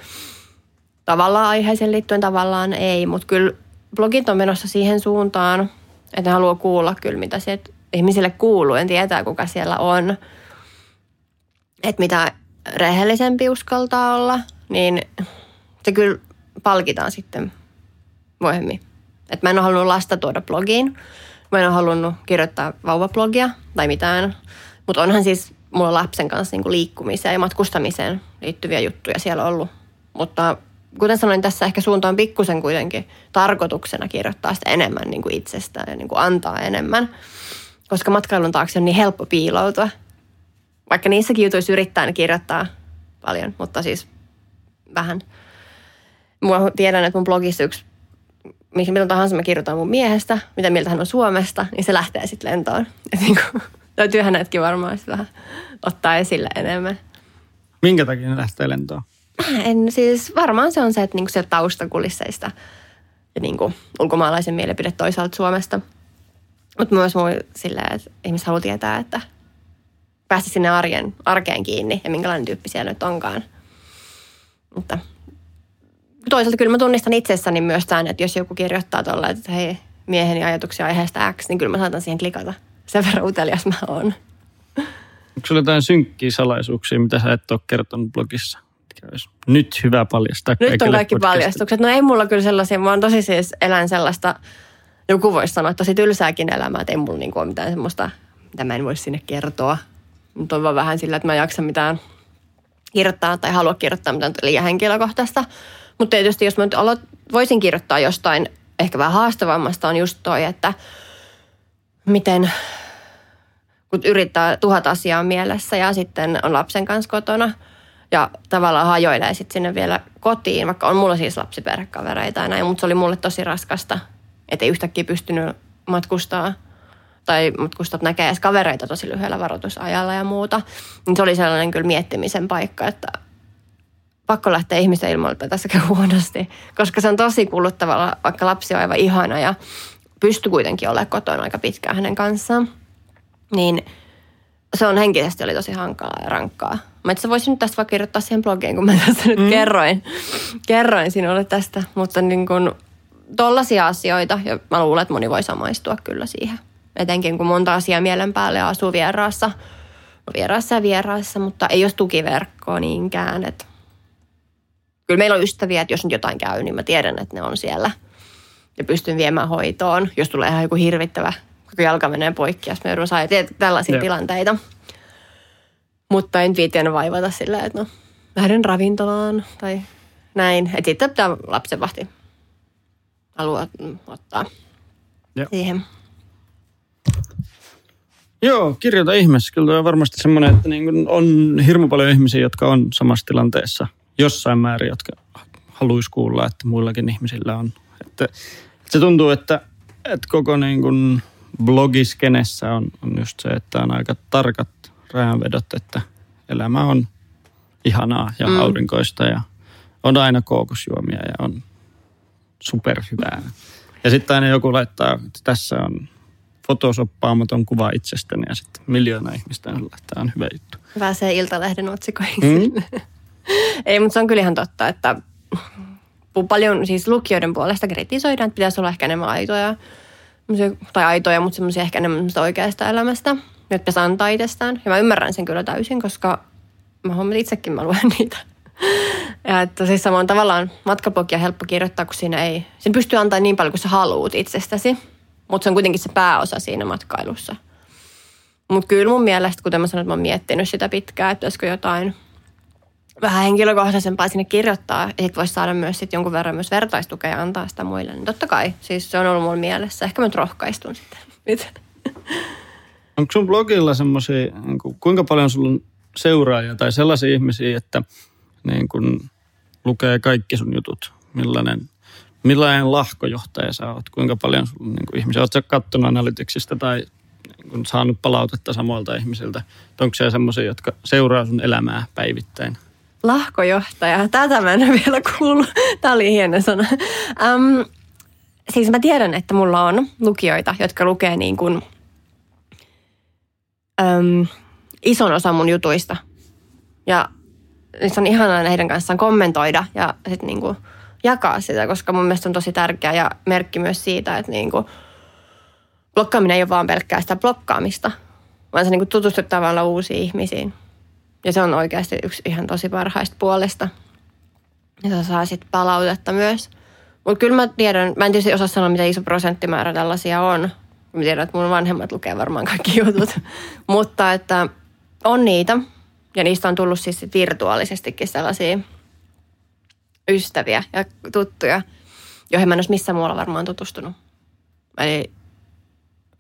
Tavallaan aiheeseen liittyen tavallaan ei, mutta kyllä blogit on menossa siihen suuntaan, että haluaa kuulla kyllä, mitä sieltä ihmisille kuuluu. En tietää, kuka siellä on. Että mitä rehellisempi uskaltaa olla, niin se kyllä palkitaan sitten myöhemmin. Et mä en ole halunnut lasta tuoda blogiin. Mä en ole halunnut kirjoittaa vauvablogia tai mitään. Mutta onhan siis mulla lapsen kanssa niinku liikkumiseen ja matkustamiseen liittyviä juttuja siellä ollut. Mutta kuten sanoin, tässä ehkä suunta on pikkusen kuitenkin tarkoituksena kirjoittaa sitä enemmän niin kuin itsestään ja niin kuin antaa enemmän. Koska matkailun taakse on niin helppo piiloutua. Vaikka niissäkin jutuissa yrittää kirjoittaa paljon, mutta siis vähän. Mua tiedän, että mun blogissa yksi, mihin milloin tahansa mä kirjoitan mun miehestä, mitä mieltä hän on Suomesta, niin se lähtee sitten lentoon. Et niin kuin, täytyy hänetkin varmaan vähän ottaa esille enemmän. Minkä takia ne lähtee lentoon? En, siis varmaan se on se, että niinku sieltä taustakulisseista ja niinku ulkomaalaisen mielipide toisaalta Suomesta. Mutta myös muu silleen, että ihmiset haluaa tietää, että päästä sinne arjen, arkeen kiinni ja minkälainen tyyppi siellä nyt onkaan. Mutta toisaalta kyllä mä tunnistan itsessäni myös tämän, että jos joku kirjoittaa tuolla, että hei, mieheni ajatuksia aiheesta X, niin kyllä mä saatan siihen klikata. Sen verran utelias mä oon. Onko sulla jotain synkkiä salaisuuksia, mitä sä et ole kertonut blogissa? Nyt hyvä paljastaa Nyt on kaikki podcastille? paljastukset. No ei mulla kyllä sellaisia, mä oon tosi siis elän sellaista, joku voisi sanoa, tosi tylsääkin elämää, että ei mulla niinku ole mitään semmoista, mitä mä en voi sinne kertoa. Mutta on vaan vähän sillä, että mä en jaksa mitään kirjoittaa tai halua kirjoittaa mitään liian henkilökohtaista. Mutta tietysti jos mä nyt aloit, voisin kirjoittaa jostain ehkä vähän haastavammasta on just toi, että miten kun yrittää tuhat asiaa mielessä ja sitten on lapsen kanssa kotona ja tavallaan hajoilee sitten sinne vielä kotiin, vaikka on mulla siis lapsiperhekavereita ja näin, mutta se oli mulle tosi raskasta, että ei yhtäkkiä pystynyt matkustaa tai matkustat näkee edes kavereita tosi lyhyellä varoitusajalla ja muuta. Niin se oli sellainen kyllä miettimisen paikka, että pakko lähteä ihmisen ilmoille, että tässä käy huonosti, koska se on tosi kuluttavaa, vaikka lapsi on aivan ihana ja pystyy kuitenkin olemaan kotona aika pitkään hänen kanssaan niin se on henkisesti oli tosi hankalaa ja rankkaa. Mä itse voisin nyt tästä vaikka kirjoittaa siihen blogiin, kun mä tässä nyt mm. kerroin, kerroin sinulle tästä. Mutta niin kuin tollaisia asioita, ja mä luulen, että moni voi samaistua kyllä siihen. Etenkin kun monta asiaa mielen päälle asuu vieraassa. No vieraassa ja vieraassa, mutta ei jos tukiverkkoa niinkään. Että kyllä meillä on ystäviä, että jos nyt jotain käy, niin mä tiedän, että ne on siellä. Ja pystyn viemään hoitoon, jos tulee ihan joku hirvittävä koko jalka menee poikki, jos me joudun saa tiedät, tällaisia Joo. tilanteita. Mutta en viitiä vaivata sillä, että no lähden ravintolaan tai näin. Että sitten pitää lapsenvahti haluaa mm, ottaa Joo. siihen. Joo, kirjoita ihmeessä. Kyllä on varmasti semmoinen, että niin kun on hirmu paljon ihmisiä, jotka on samassa tilanteessa jossain määrin, jotka haluaisi kuulla, että muillakin ihmisillä on. Että Se tuntuu, että, että koko niin kuin blogiskenessä on, on just se, että on aika tarkat rajanvedot, että elämä on ihanaa ja mm. aurinkoista ja on aina kookosjuomia ja on superhyvää. Ja sitten aina joku laittaa, että tässä on fotosoppaamaton kuva itsestäni ja sitten miljoona ihmistä on että tämä on hyvä juttu. Pääsee Iltalehden otsikoihin. Mm. Ei, mutta se on kyllä ihan totta, että paljon siis lukijoiden puolesta kritisoidaan, että pitäisi olla ehkä enemmän aitoja, tai aitoja, mutta semmoisia ehkä enemmän oikeasta elämästä, jotka pitäisi antaa itsestään. Ja mä ymmärrän sen kyllä täysin, koska mä huomaan itsekin, mä luen niitä. Ja että siis samoin tavallaan matkablogia helppo kirjoittaa, kun siinä ei, sen pystyy antaa niin paljon kuin sä haluut itsestäsi. Mutta se on kuitenkin se pääosa siinä matkailussa. Mutta kyllä mun mielestä, kuten mä sanoin, että mä oon miettinyt sitä pitkään, että olisiko jotain vähän henkilökohtaisempaa sinne kirjoittaa. Ja sitten voisi saada myös sit jonkun verran myös vertaistukea ja antaa sitä muille. Niin totta kai, siis se on ollut mun mielessä. Ehkä mä nyt rohkaistun sitten nyt. Onko sun blogilla semmoisia, niin kuinka paljon sulla on seuraajia tai sellaisia ihmisiä, että niin kun lukee kaikki sun jutut? Millainen, millainen lahkojohtaja sä oot? Kuinka paljon sulla niin ihmisiä? Oletko katsonut analytiksista tai niin saanut palautetta samoilta ihmisiltä? Onko siellä semmoisia, jotka seuraa sun elämää päivittäin? Lahkojohtaja. Tätä mä en vielä kuullut. Tämä oli hieno sana. Um, siis mä tiedän, että mulla on lukijoita, jotka lukee niin kuin, um, ison osan mun jutuista. Ja se on ihanaa heidän kanssaan kommentoida ja sitten niin kuin jakaa sitä, koska mun mielestä on tosi tärkeä ja merkki myös siitä, että niin kuin blokkaaminen ei ole vaan pelkkää sitä blokkaamista, vaan se niin kuin tutustut tavallaan uusiin ihmisiin. Ja se on oikeasti yksi ihan tosi parhaista puolesta. Ja sä saa sitten palautetta myös. Mutta kyllä mä tiedän, mä en tietysti osaa sanoa, mitä iso prosenttimäärä tällaisia on. Mä tiedän, että mun vanhemmat lukee varmaan kaikki jutut. Mutta että on niitä. Ja niistä on tullut siis virtuaalisestikin sellaisia ystäviä ja tuttuja, joihin mä en olisi missään muualla varmaan tutustunut. Eli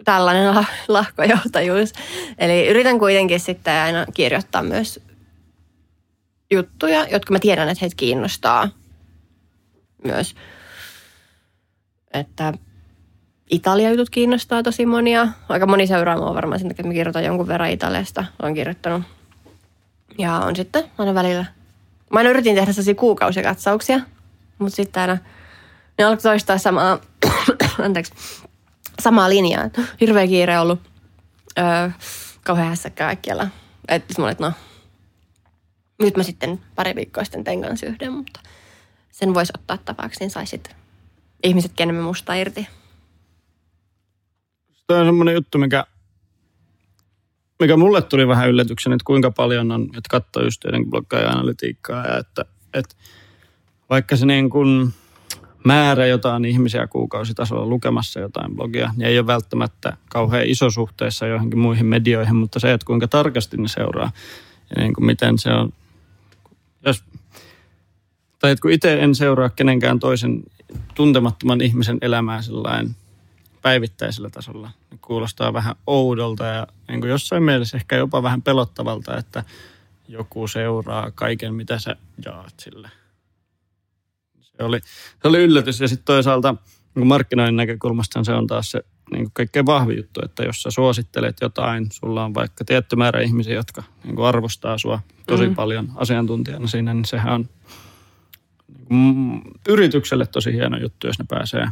tällainen lahkojohtajuus. Eli yritän kuitenkin sitten aina kirjoittaa myös juttuja, jotka mä tiedän, että heitä kiinnostaa myös. Että Italia jutut kiinnostaa tosi monia. Aika moni seuraa mua varmaan sen takia, että mä kirjoitan jonkun verran Italiasta. Olen kirjoittanut. Ja on sitten aina välillä. Mä aina yritin tehdä sellaisia kuukausikatsauksia, mutta sitten aina ne alkoi toistaa samaa, anteeksi, samaa linjaa. Hirveä kiire ollut. Öö, kauhean hässäkkä kaikkialla. Että mulle, että no, nyt mä sitten pari viikkoa sitten tein kanssa yhden, mutta sen voisi ottaa tapaksi, niin saisit ihmiset enemmän musta irti. Tämä on semmoinen juttu, mikä, mikä mulle tuli vähän yllätyksen, että kuinka paljon on, että katsoo just jotenkin blokkaaja-analytiikkaa ja että, että vaikka se niin kuin määrä jotain ihmisiä kuukausitasolla lukemassa jotain blogia, niin ei ole välttämättä kauhean iso suhteessa johonkin muihin medioihin, mutta se, että kuinka tarkasti ne seuraa ja niin kuin miten se on, jos, tai että kun itse en seuraa kenenkään toisen tuntemattoman ihmisen elämää sellainen päivittäisellä tasolla, niin kuulostaa vähän oudolta ja niin kuin jossain mielessä ehkä jopa vähän pelottavalta, että joku seuraa kaiken, mitä sä jaat sille se oli, se oli yllätys ja sitten toisaalta niin markkinoinnin näkökulmasta se on taas se niin kuin kaikkein vahvi juttu, että jos sä suosittelet jotain, sulla on vaikka tietty määrä ihmisiä, jotka niin kuin arvostaa sua tosi mm. paljon asiantuntijana siinä, niin sehän on niin kuin, yritykselle tosi hieno juttu, jos ne pääsee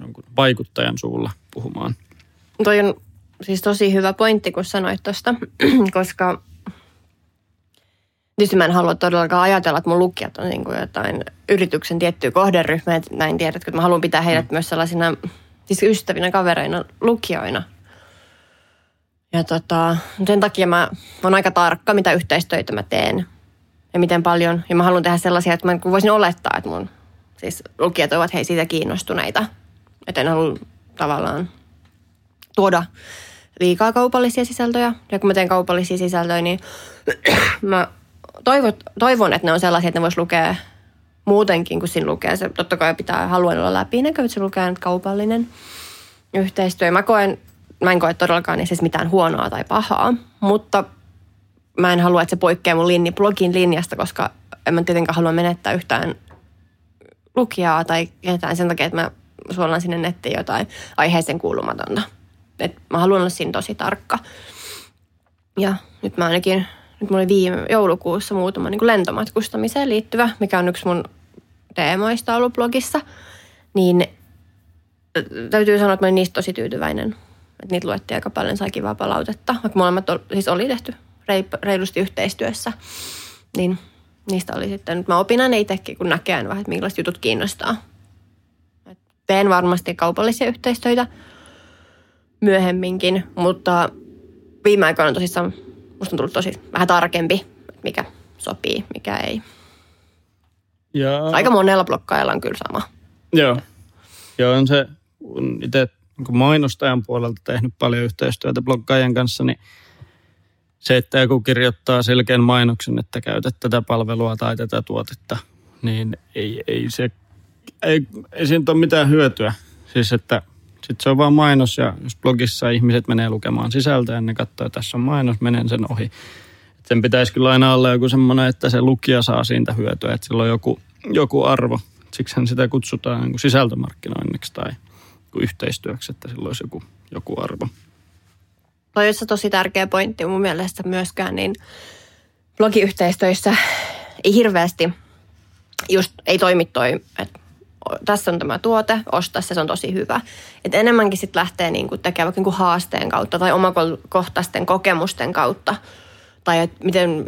jonkun vaikuttajan suulla puhumaan. Toi on siis tosi hyvä pointti, kun sanoit tuosta, koska Tietysti mä en halua todellakaan ajatella, että mun lukijat on niin kuin jotain yrityksen tiettyä kohderyhmää, että näin tiedät, että mä haluan pitää heidät mm. myös sellaisina siis ystävinä, kavereina, lukijoina. Ja tota, sen takia mä oon aika tarkka, mitä yhteistöitä mä teen ja miten paljon. Ja mä haluan tehdä sellaisia, että mä voisin olettaa, että mun siis lukijat ovat hei siitä kiinnostuneita. Että en halua tavallaan tuoda liikaa kaupallisia sisältöjä. Ja kun mä teen kaupallisia sisältöjä, niin mä toivot, toivon, että ne on sellaisia, että ne vois lukea muutenkin kuin siinä lukee. Se totta kai pitää haluan olla läpinäkö, että se lukee nyt kaupallinen yhteistyö. Mä koen, mä en koe todellakaan siis mitään huonoa tai pahaa, mutta mä en halua, että se poikkeaa mun linni, blogin linjasta, koska en mä tietenkään halua menettää yhtään lukijaa tai ketään sen takia, että mä suollaan sinne nettiin jotain aiheeseen kuulumatonta. Et mä haluan olla siinä tosi tarkka. Ja nyt mä ainakin, nyt mulla oli viime joulukuussa muutama niin kuin lentomatkustamiseen liittyvä, mikä on yksi mun teemoista ollut blogissa. Niin täytyy sanoa, että mä olin niistä tosi tyytyväinen. Että niitä luettiin aika paljon, sai kivaa palautetta. Vaikka molemmat siis oli tehty reilusti yhteistyössä. Niin niistä oli sitten, mä opin aina itsekin, kun näkee vähän, että millaiset jutut kiinnostaa. Et teen varmasti kaupallisia yhteistyötä myöhemminkin, mutta viime aikoina tosissaan musta on tullut tosi vähän tarkempi, mikä sopii, mikä ei. Ja... Aika monella blokkaajalla on kyllä sama. Joo. Joo, on se, itse niin mainostajan puolelta tehnyt paljon yhteistyötä bloggaajien kanssa, niin se, että joku kirjoittaa selkeän mainoksen, että käytät tätä palvelua tai tätä tuotetta, niin ei, ei se, ei, ei siitä ole mitään hyötyä. Siis että sitten se on vaan mainos ja jos blogissa ihmiset menee lukemaan sisältöä ja ne katsoo, että tässä on mainos, menen sen ohi. Et sen pitäisi kyllä aina olla joku semmoinen, että se lukija saa siitä hyötyä, että sillä on joku, joku arvo. Siksihän sitä kutsutaan niin kuin sisältömarkkinoinniksi tai yhteistyöksi, että sillä olisi joku, joku arvo. Toi on tosi tärkeä pointti mun mielestä myöskään, niin blogiyhteistyössä ei hirveästi just ei toimi toi, että tässä on tämä tuote, osta se, se on tosi hyvä. Et enemmänkin sitten lähtee niinku tekemään niinku haasteen kautta tai omakohtaisten kokemusten kautta. Tai että miten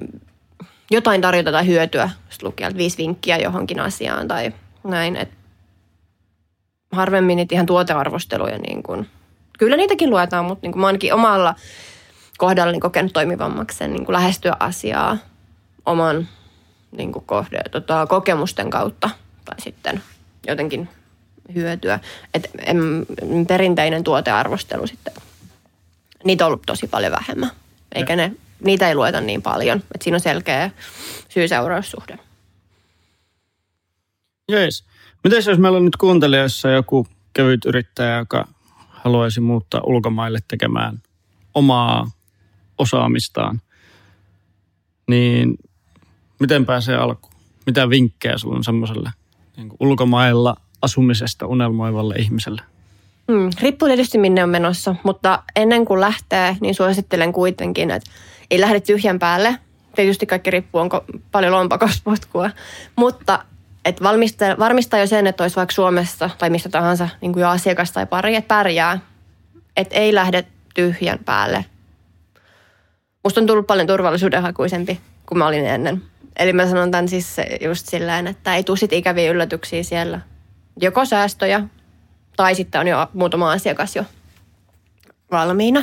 jotain tarjota tai hyötyä, lukijalta viisi vinkkiä johonkin asiaan tai näin. Et harvemmin niitä ihan tuotearvosteluja niin kuin, kyllä niitäkin luetaan, mutta niin kuin mä ainakin omalla kohdallani kokenut toimivammaksi sen niin lähestyä asiaa oman niin kohde, tota, kokemusten kautta tai sitten jotenkin hyötyä. Et en, perinteinen tuotearvostelu sitten, niitä on ollut tosi paljon vähemmän. Eikä ne, niitä ei lueta niin paljon. että siinä on selkeä syy-seuraussuhde. Jees. Miten jos meillä on nyt kuuntelijoissa joku kevyt yrittäjä, joka haluaisi muuttaa ulkomaille tekemään omaa osaamistaan, niin miten pääsee alkuun? Mitä vinkkejä sulla on semmoiselle niin ulkomailla asumisesta unelmoivalle ihmiselle? Hmm, riippuu tietysti minne on menossa, mutta ennen kuin lähtee, niin suosittelen kuitenkin, että ei lähde tyhjän päälle. Tietysti kaikki riippuu, onko paljon lompakospotkua, mutta et valmistaa, varmistaa jo sen, että olisi vaikka Suomessa tai mistä tahansa niin kuin jo asiakas tai pari, että pärjää. Että ei lähde tyhjän päälle. Musta on tullut paljon turvallisuudenhakuisempi kuin mä olin ennen. Eli mä sanon tämän siis just silleen, että ei tule ikäviä yllätyksiä siellä. Joko säästöjä tai sitten on jo muutama asiakas jo valmiina.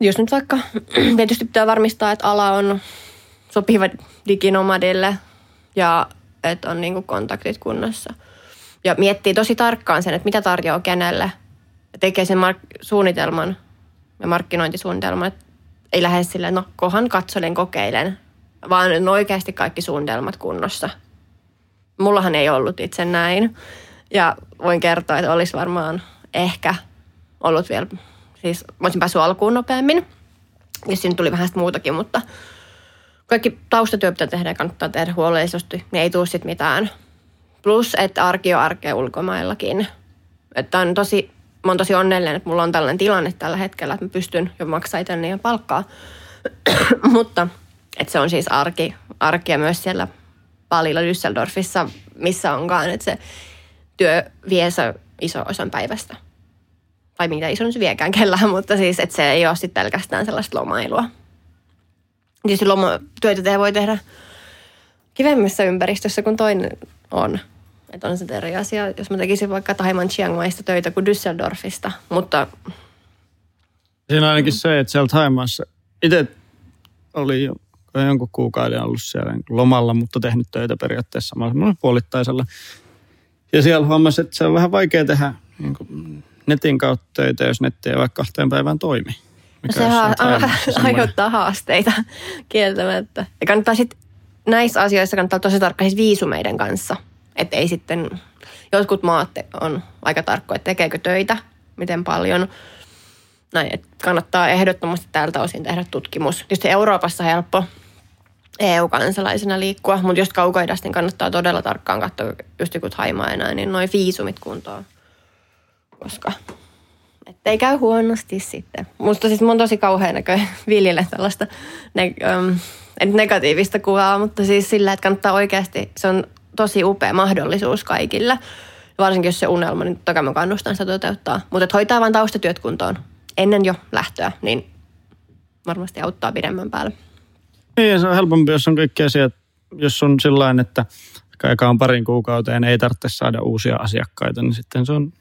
Jos nyt vaikka tietysti pitää varmistaa, että ala on sopiva diginomadille ja että on niinku kontaktit kunnossa. Ja miettii tosi tarkkaan sen, että mitä tarjoaa kenelle. Ja tekee sen mark- suunnitelman ja markkinointisuunnitelman. Että ei lähde silleen, no kohan katselen, kokeilen, vaan on oikeasti kaikki suunnitelmat kunnossa. Mullahan ei ollut itse näin. Ja voin kertoa, että olisi varmaan ehkä ollut vielä, siis mä olisin päässyt alkuun nopeammin. Ja siinä tuli vähän muutakin, mutta kaikki taustatyö pitää tehdä ja kannattaa tehdä huolellisesti, niin ei tule sitten mitään. Plus, että arki on arkea ulkomaillakin. Että on tosi, mä oon tosi onnellinen, että mulla on tällainen tilanne tällä hetkellä, että mä pystyn jo maksamaan itselleni palkkaa. mutta että se on siis arki, arkia myös siellä Palilla Düsseldorfissa, missä onkaan, että se työ vie se iso osan päivästä. Tai mitä iso se viekään kellään, mutta siis, että se ei ole sitten pelkästään sellaista lomailua. Tietysti lomatyötä voi tehdä kivemmissä ympäristössä kuin toinen on. Että on se eri asia, jos mä tekisin vaikka Taiman Chiang töitä kuin Düsseldorfista, mutta... Siinä ainakin se, että siellä Taimassa itse oli jo jonkun kuukauden ollut siellä lomalla, mutta tehnyt töitä periaatteessa samalla puolittaisella. Ja siellä huomasi, että se on vähän vaikea tehdä niin kuin netin kautta töitä, jos netti ei vaikka kahteen päivään toimi. No se ha- aiheuttaa haasteita kieltämättä. Ja kannattaa sitten näissä asioissa kannattaa tosi tarkka siis viisumeiden kanssa. Että ei sitten, jotkut maat on aika tarkkoja, että tekeekö töitä, miten paljon. Näin, että kannattaa ehdottomasti tältä osin tehdä tutkimus. Tietysti Euroopassa helppo, EU-kansalaisena liikkua, mutta jos kaukoidasta, niin kannattaa todella tarkkaan katsoa just joku Thaimaa enää, niin noin viisumit kuntoon. Koska ettei käy huonosti sitten. Musta siis mun tosi kauhean näköinen viljellä tällaista ne, um, negatiivista kuvaa, mutta siis sillä, että kannattaa oikeasti, se on tosi upea mahdollisuus kaikille. Varsinkin jos se unelma, niin toki mä kannustan sitä toteuttaa. Mutta että hoitaa vain taustatyöt kuntoon ennen jo lähtöä, niin varmasti auttaa pidemmän päälle. Niin, se on helpompi, jos on kaikki asiat, jos on sellainen, että aika on parin kuukauteen, ei tarvitse saada uusia asiakkaita, niin sitten se on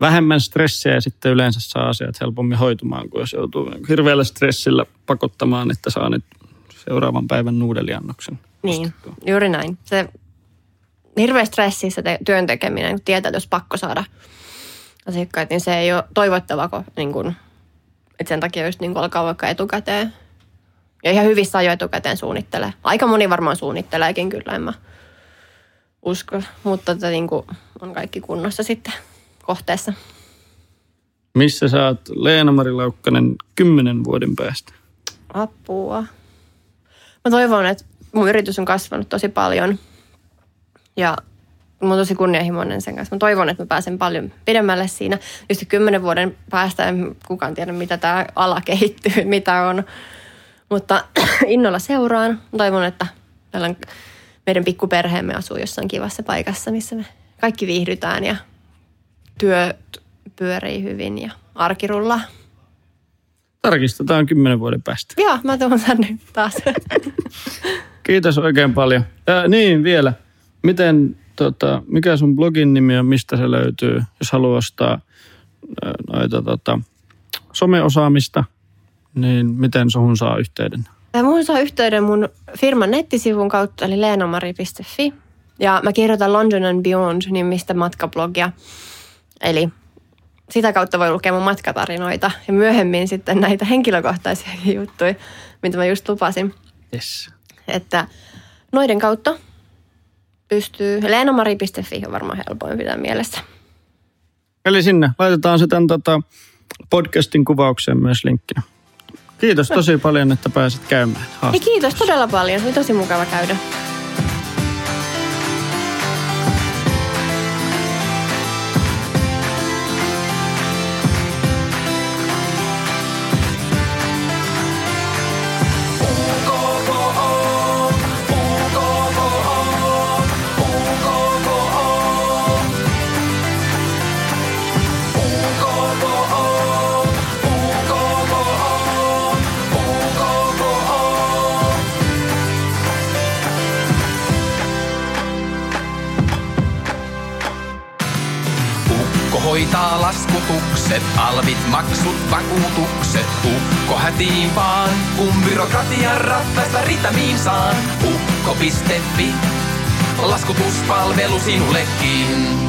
vähemmän stressiä ja sitten yleensä saa asiat helpommin hoitumaan, kuin jos joutuu hirveällä stressillä pakottamaan, että saa nyt seuraavan päivän nuudeliannoksen. Niin, juuri näin. Se hirveä stressi se työn tekeminen, kun tietää, että jos pakko saada asiakkaita, niin se ei ole toivottava, kun, niin kuin, että sen takia just niin kuin alkaa vaikka etukäteen. Ja ihan hyvissä ajoin etukäteen suunnittelee. Aika moni varmaan suunnitteleekin kyllä, en mä usko. Mutta että niin kuin on kaikki kunnossa sitten kohteessa. Missä sä oot Leena-Mari Laukkanen kymmenen vuoden päästä? Apua. Mä toivon, että mun yritys on kasvanut tosi paljon. Ja mä oon tosi kunnianhimoinen sen kanssa. Mä toivon, että mä pääsen paljon pidemmälle siinä. Just kymmenen vuoden päästä en kukaan tiedä, mitä tämä ala kehittyy, mitä on. Mutta innolla seuraan. Toivon, että tällainen meidän pikkuperheemme asuu jossain kivassa paikassa, missä me kaikki viihdytään ja työ pyörii hyvin ja arki rullaa. Tarkistetaan kymmenen vuoden päästä. Joo, mä tuon tänne taas. Kiitos oikein paljon. Ja niin vielä, miten, tota, mikä sun blogin nimi on, mistä se löytyy, jos haluaa ostaa noita tota, someosaamista, niin miten suhun saa yhteyden? Ja Mun saa yhteyden mun firman nettisivun kautta, eli leenamari.fi. Ja mä kirjoitan London and Beyond nimistä matkablogia. Eli sitä kautta voi lukea mun matkatarinoita ja myöhemmin sitten näitä henkilökohtaisia juttuja, mitä mä just lupasin. Yes. Että noiden kautta pystyy, leenamari.fi on varmaan helpoin pitää mielessä. Eli sinne laitetaan tämän tota, podcastin kuvaukseen myös linkkinä. Kiitos tosi paljon, että pääsit käymään. Haastattelussa. kiitos todella paljon, oli tosi mukava käydä. Laskutukset, alvit, maksut, vakuutukset. Ukko hätiin vaan, kun byrokratian ratkaista ritamiin saan. Ukko.fi, laskutuspalvelu sinullekin.